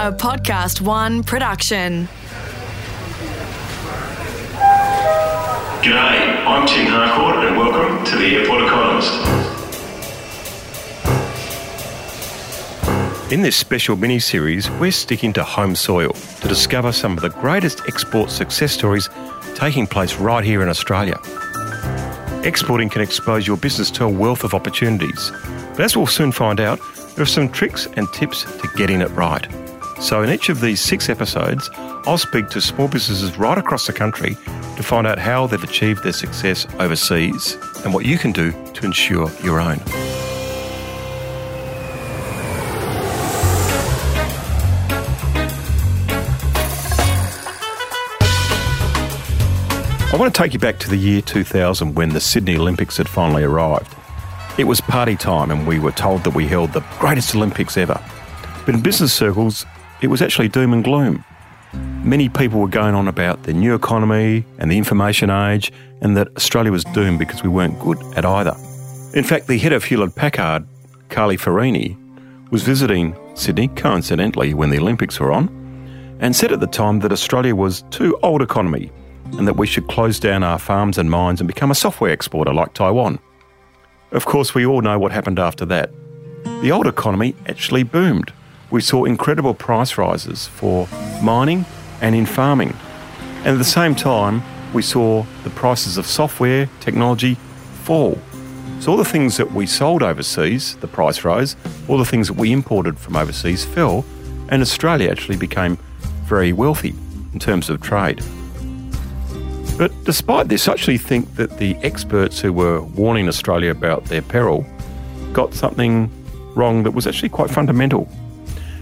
a Podcast One production. G'day, I'm Tim Harcourt and welcome to the Airport Economist. In this special mini series, we're sticking to home soil to discover some of the greatest export success stories taking place right here in Australia. Exporting can expose your business to a wealth of opportunities, but as we'll soon find out, there are some tricks and tips to getting it right. So, in each of these six episodes, I'll speak to small businesses right across the country to find out how they've achieved their success overseas and what you can do to ensure your own. I want to take you back to the year 2000 when the Sydney Olympics had finally arrived. It was party time and we were told that we held the greatest Olympics ever. But in business circles, it was actually doom and gloom. Many people were going on about the new economy and the information age and that Australia was doomed because we weren't good at either. In fact, the head of Hewlett Packard, Carly Fiorina, was visiting Sydney coincidentally when the Olympics were on and said at the time that Australia was too old economy and that we should close down our farms and mines and become a software exporter like Taiwan. Of course, we all know what happened after that. The old economy actually boomed. We saw incredible price rises for mining and in farming. And at the same time, we saw the prices of software, technology fall. So all the things that we sold overseas, the price rose, all the things that we imported from overseas fell, and Australia actually became very wealthy in terms of trade. But despite this, I actually think that the experts who were warning Australia about their peril got something wrong that was actually quite fundamental.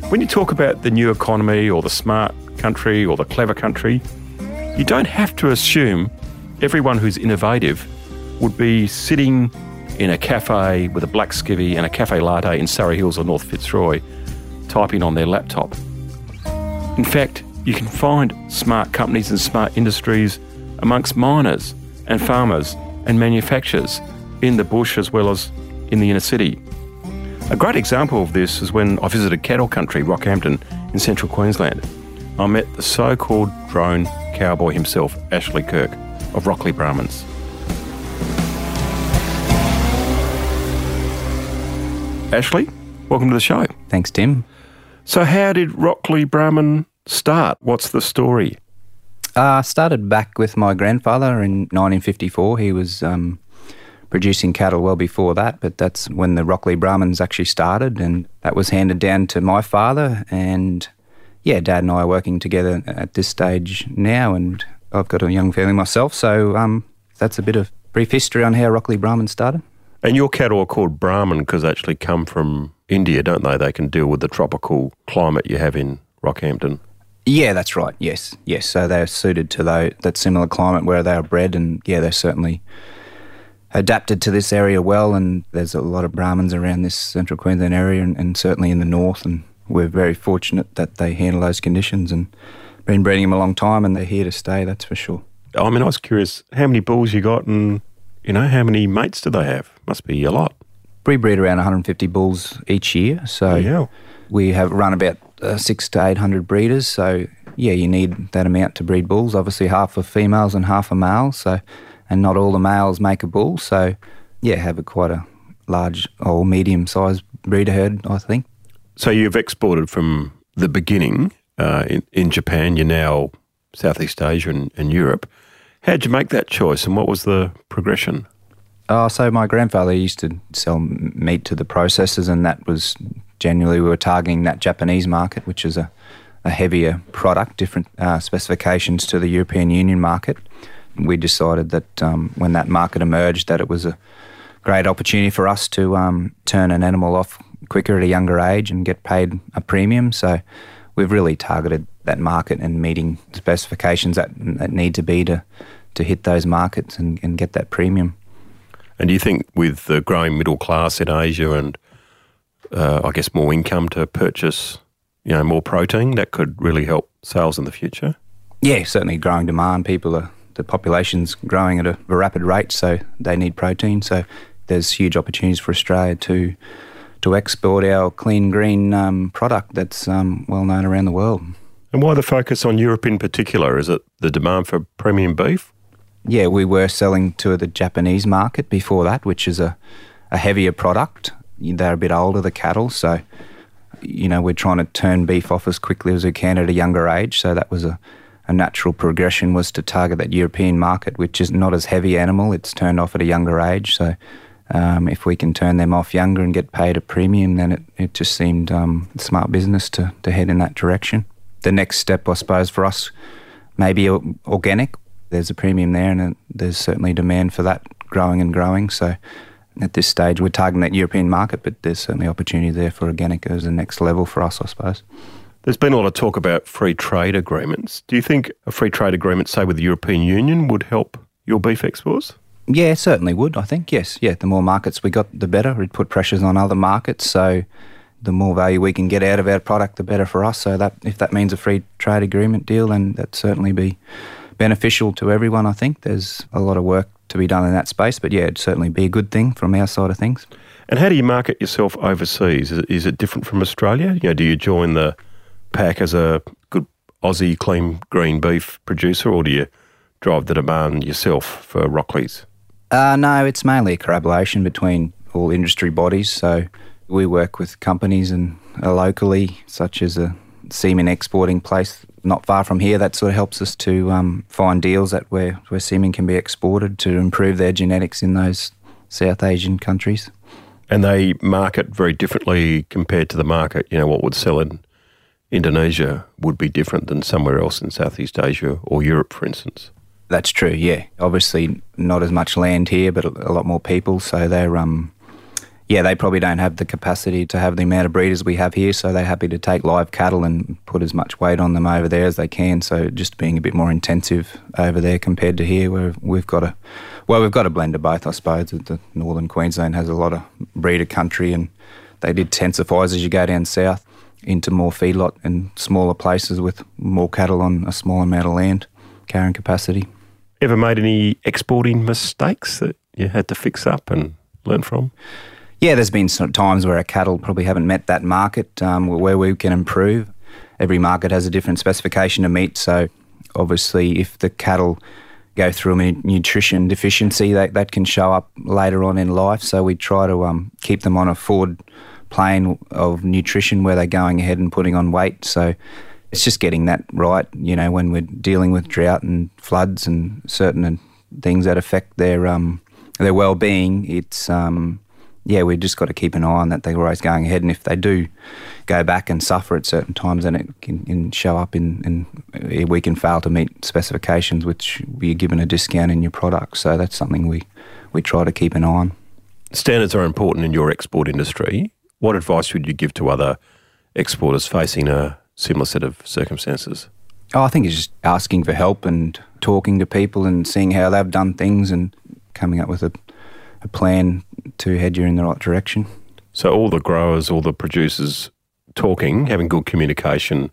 When you talk about the new economy or the smart country or the clever country, you don't have to assume everyone who's innovative would be sitting in a cafe with a black skivvy and a cafe latte in Surry Hills or North Fitzroy typing on their laptop. In fact, you can find smart companies and smart industries amongst miners and farmers and manufacturers in the bush as well as in the inner city. A great example of this is when I visited cattle country, Rockhampton, in central Queensland. I met the so called drone cowboy himself, Ashley Kirk, of Rockley Brahmans. Ashley, welcome to the show. Thanks, Tim. So, how did Rockley Brahman start? What's the story? I uh, started back with my grandfather in 1954. He was um, producing cattle well before that, but that's when the Rockley Brahmans actually started, and that was handed down to my father. And yeah, Dad and I are working together at this stage now, and I've got a young family myself, so um, that's a bit of brief history on how Rockley Brahman started. And your cattle are called Brahman because they actually come from India, don't they? They can deal with the tropical climate you have in Rockhampton. Yeah, that's right. Yes, yes. So they're suited to that similar climate where they are bred, and yeah, they're certainly adapted to this area well. And there's a lot of Brahmans around this central Queensland area, and, and certainly in the north. And we're very fortunate that they handle those conditions and been breeding them a long time, and they're here to stay. That's for sure. I mean, I was curious how many bulls you got, and you know how many mates do they have? Must be a lot. We breed around 150 bulls each year, so yeah. we have run about uh, six to 800 breeders. So yeah, you need that amount to breed bulls. Obviously, half are females and half are males. So, and not all the males make a bull. So, yeah, have a quite a large or medium-sized breeder herd, I think. So you've exported from the beginning uh, in, in Japan. You're now Southeast Asia and, and Europe. How did you make that choice, and what was the progression? Oh, so my grandfather used to sell meat to the processors, and that was generally we were targeting that Japanese market, which is a, a heavier product, different uh, specifications to the European Union market. We decided that um, when that market emerged, that it was a great opportunity for us to um, turn an animal off quicker at a younger age and get paid a premium. So we've really targeted that market and meeting specifications that, that need to be to, to hit those markets and, and get that premium. And do you think with the growing middle class in Asia and uh, I guess more income to purchase, you know, more protein, that could really help sales in the future? Yeah, certainly growing demand. People are the population's growing at a rapid rate, so they need protein. So there's huge opportunities for Australia to to export our clean green um, product that's um, well known around the world. And why the focus on Europe in particular? Is it the demand for premium beef? Yeah, we were selling to the Japanese market before that, which is a, a heavier product. They're a bit older, the cattle, so you know we're trying to turn beef off as quickly as we can at a younger age. So that was a, a natural progression was to target that European market, which is not as heavy animal. It's turned off at a younger age, so um, if we can turn them off younger and get paid a premium, then it, it just seemed um, smart business to, to head in that direction. The next step, I suppose, for us, maybe organic. There's a premium there, and there's certainly demand for that growing and growing. So at this stage, we're targeting that European market, but there's certainly opportunity there for organic as the next level for us, I suppose. There's been a lot of talk about free trade agreements. Do you think a free trade agreement, say with the European Union, would help your beef exports? Yeah, certainly would. I think yes. Yeah, the more markets we got, the better. It'd put pressures on other markets. So the more value we can get out of our product, the better for us. So that if that means a free trade agreement deal, then that'd certainly be beneficial to everyone. I think there's a lot of work to be done in that space, but yeah, it'd certainly be a good thing from our side of things. And how do you market yourself overseas? Is it, is it different from Australia? You know, do you join the pack as a good Aussie clean green beef producer, or do you drive the demand yourself for Rockley's? Uh, no, it's mainly a collaboration between all industry bodies. So we work with companies and uh, locally, such as a semen exporting place not far from here. That sort of helps us to um, find deals that where where semen can be exported to improve their genetics in those South Asian countries. And they market very differently compared to the market. You know, what would sell in Indonesia would be different than somewhere else in Southeast Asia or Europe, for instance. That's true. Yeah, obviously not as much land here, but a lot more people. So they're um, yeah, they probably don't have the capacity to have the amount of breeders we have here. So they're happy to take live cattle and put as much weight on them over there as they can. So just being a bit more intensive over there compared to here, where we've got a well, we've got a blend of both, I suppose. The northern Queensland has a lot of breeder country, and they did intensify as you go down south into more feedlot and smaller places with more cattle on a small amount of land carrying capacity. Ever made any exporting mistakes that you had to fix up and learn from? Yeah, there's been some times where our cattle probably haven't met that market um, where we can improve. Every market has a different specification to meet, so obviously, if the cattle go through a nutrition deficiency, that, that can show up later on in life. So we try to um, keep them on a forward plane of nutrition where they're going ahead and putting on weight. So it's just getting that right. You know, when we're dealing with drought and floods and certain things that affect their um, their well being, it's um, yeah, we've just got to keep an eye on that they're always going ahead. And if they do go back and suffer at certain times, then it can, can show up in, in, we can fail to meet specifications, which are given a discount in your product. So that's something we, we try to keep an eye on. Standards are important in your export industry. What advice would you give to other exporters facing a similar set of circumstances? Oh, I think it's just asking for help and talking to people and seeing how they've done things and coming up with a, a plan to head you in the right direction. So, all the growers, all the producers talking, having good communication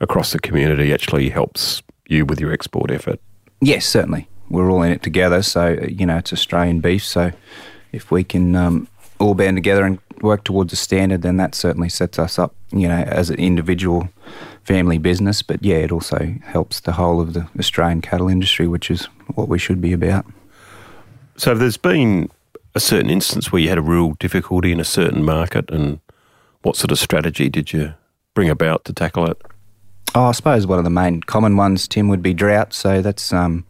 across the community actually helps you with your export effort? Yes, certainly. We're all in it together. So, you know, it's Australian beef. So, if we can um, all band together and work towards a standard, then that certainly sets us up, you know, as an individual family business. But yeah, it also helps the whole of the Australian cattle industry, which is what we should be about. So there's been a certain instance where you had a real difficulty in a certain market, and what sort of strategy did you bring about to tackle it? Oh, I suppose one of the main common ones, Tim, would be drought. So that's um,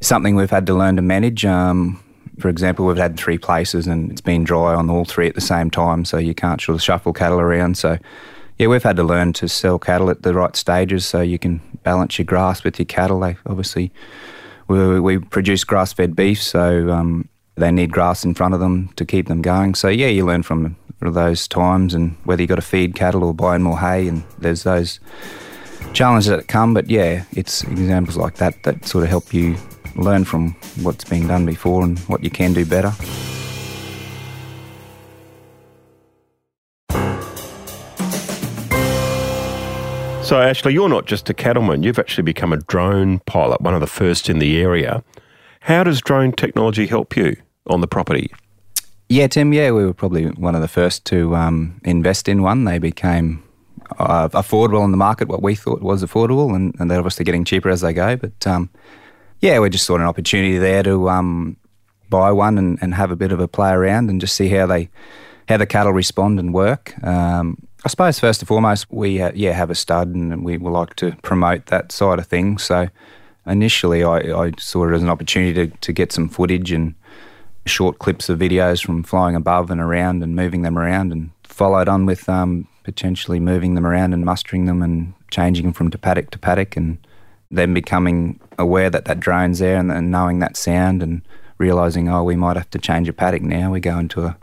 something we've had to learn to manage. Um, for example, we've had three places and it's been dry on all three at the same time, so you can't sort of shuffle cattle around. So, yeah, we've had to learn to sell cattle at the right stages so you can balance your grass with your cattle. They obviously we, we produce grass-fed beef, so um, they need grass in front of them to keep them going. So yeah, you learn from those times and whether you got to feed cattle or buy more hay, and there's those challenges that come. But yeah, it's examples like that that sort of help you learn from what's been done before and what you can do better. So, Ashley, you're not just a cattleman, you've actually become a drone pilot, one of the first in the area. How does drone technology help you on the property? Yeah, Tim. Yeah, we were probably one of the first to um, invest in one. They became uh, affordable in the market, what we thought was affordable, and, and they're obviously getting cheaper as they go. But um, yeah, we just saw an opportunity there to um, buy one and, and have a bit of a play around and just see how they how the cattle respond and work. Um, I suppose first and foremost, we yeah have a stud and we would like to promote that side of things. So initially, I, I saw it as an opportunity to, to get some footage and short clips of videos from flying above and around and moving them around, and followed on with um, potentially moving them around and mustering them and changing them from to paddock to paddock, and then becoming aware that that drone's there and, and knowing that sound and realizing, oh, we might have to change a paddock now. We go into a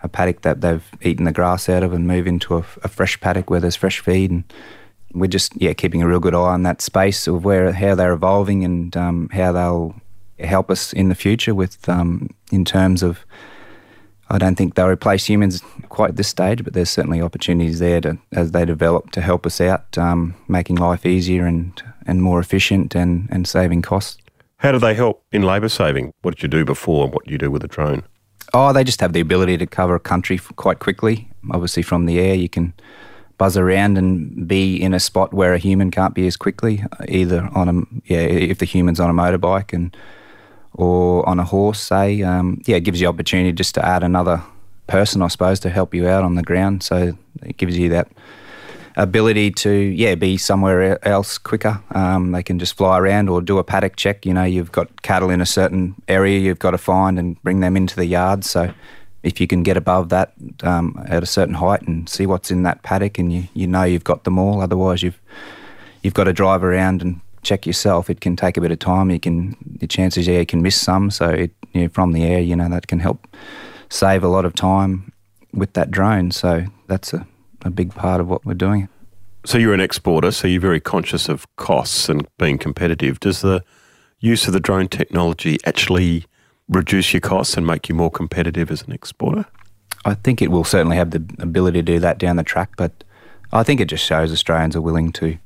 a paddock that they've eaten the grass out of and move into a, a, fresh paddock where there's fresh feed. And we're just yeah keeping a real good eye on that space of where how they're evolving and um, how they'll help us in the future with um, in terms of. I don't think they'll replace humans quite at this stage, but there's certainly opportunities there to, as they develop to help us out, um, making life easier and, and more efficient and, and saving costs. How do they help in labour saving? What did you do before and what do you do with a drone? Oh, they just have the ability to cover a country quite quickly. Obviously, from the air, you can buzz around and be in a spot where a human can't be as quickly, either on a yeah, if the human's on a motorbike and or on a horse, say. Um, yeah, it gives you opportunity just to add another person, I suppose, to help you out on the ground. So it gives you that ability to yeah be somewhere else quicker. Um, they can just fly around or do a paddock check. You know, you've got cattle in a certain area you've got to find and bring them into the yard. So if you can get above that um, at a certain height and see what's in that paddock, and you, you know you've got them all. Otherwise, you've you've got to drive around and check yourself. It can take a bit of time. You can the chances are you can miss some. So it, you know, from the air, you know that can help save a lot of time with that drone. So that's a a big part of what we're doing. So you're an exporter, so you're very conscious of costs and being competitive. Does the use of the drone technology actually reduce your costs and make you more competitive as an exporter? I think it will certainly have the ability to do that down the track, but I think it just shows Australians are willing to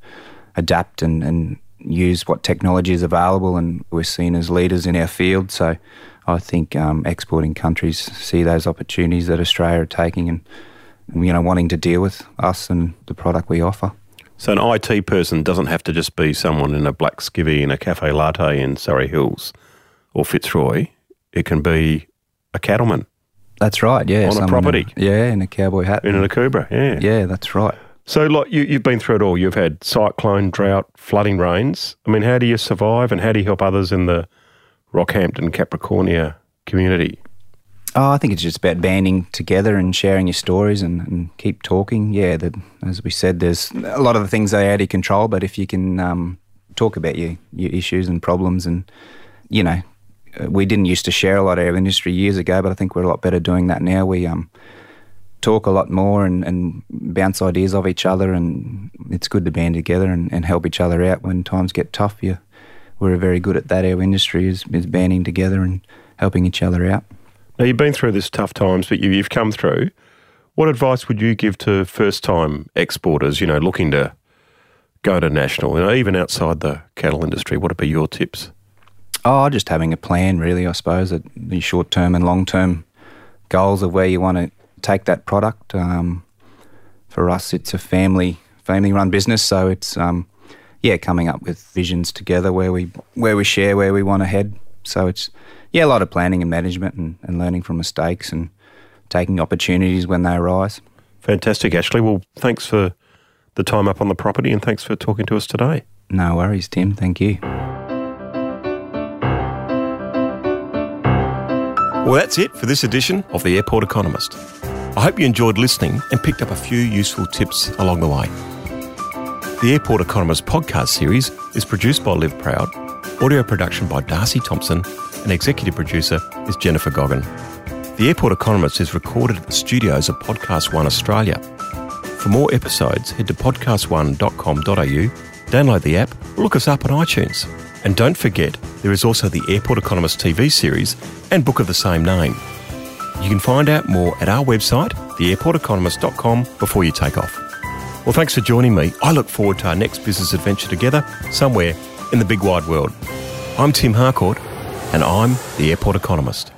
adapt and, and use what technology is available, and we're seen as leaders in our field. So I think um, exporting countries see those opportunities that Australia are taking and you know, wanting to deal with us and the product we offer. So an IT person doesn't have to just be someone in a black skivvy in a cafe latte in Surry Hills or Fitzroy. It can be a cattleman. That's right. Yeah, on a property. In a, yeah, in a cowboy hat. In a Akubra. Yeah. Yeah, that's right. So, like you, you've been through it all. You've had cyclone, drought, flooding rains. I mean, how do you survive, and how do you help others in the Rockhampton Capricornia community? Oh, I think it's just about banding together and sharing your stories and, and keep talking. Yeah, that, as we said, there's a lot of the things are out of control, but if you can um, talk about your, your issues and problems, and you know, uh, we didn't used to share a lot of our industry years ago, but I think we're a lot better doing that now. We um, talk a lot more and, and bounce ideas off each other, and it's good to band together and, and help each other out when times get tough. Yeah, we're very good at that. Our industry is, is banding together and helping each other out. Now, you've been through this tough times, but you, you've come through. What advice would you give to first time exporters, you know, looking to go to national, you know, even outside the cattle industry? What would be your tips? Oh, just having a plan, really, I suppose, the short term and long term goals of where you want to take that product. Um, for us, it's a family family run business, so it's um, yeah, coming up with visions together where we where we share where we want to head. So it's yeah, a lot of planning and management and, and learning from mistakes and taking opportunities when they arise. Fantastic, Ashley. Well, thanks for the time up on the property and thanks for talking to us today. No worries, Tim. Thank you. Well, that's it for this edition of The Airport Economist. I hope you enjoyed listening and picked up a few useful tips along the way. The Airport Economist podcast series is produced by Live Proud, audio production by Darcy Thompson and executive producer is Jennifer Goggin. The Airport Economist is recorded at the studios of Podcast One Australia. For more episodes, head to podcast1.com.au, download the app, or look us up on iTunes. And don't forget, there is also the Airport Economist TV series and book of the same name. You can find out more at our website, theairporteconomist.com, before you take off. Well, thanks for joining me. I look forward to our next business adventure together, somewhere in the big wide world. I'm Tim Harcourt and I'm the Airport Economist.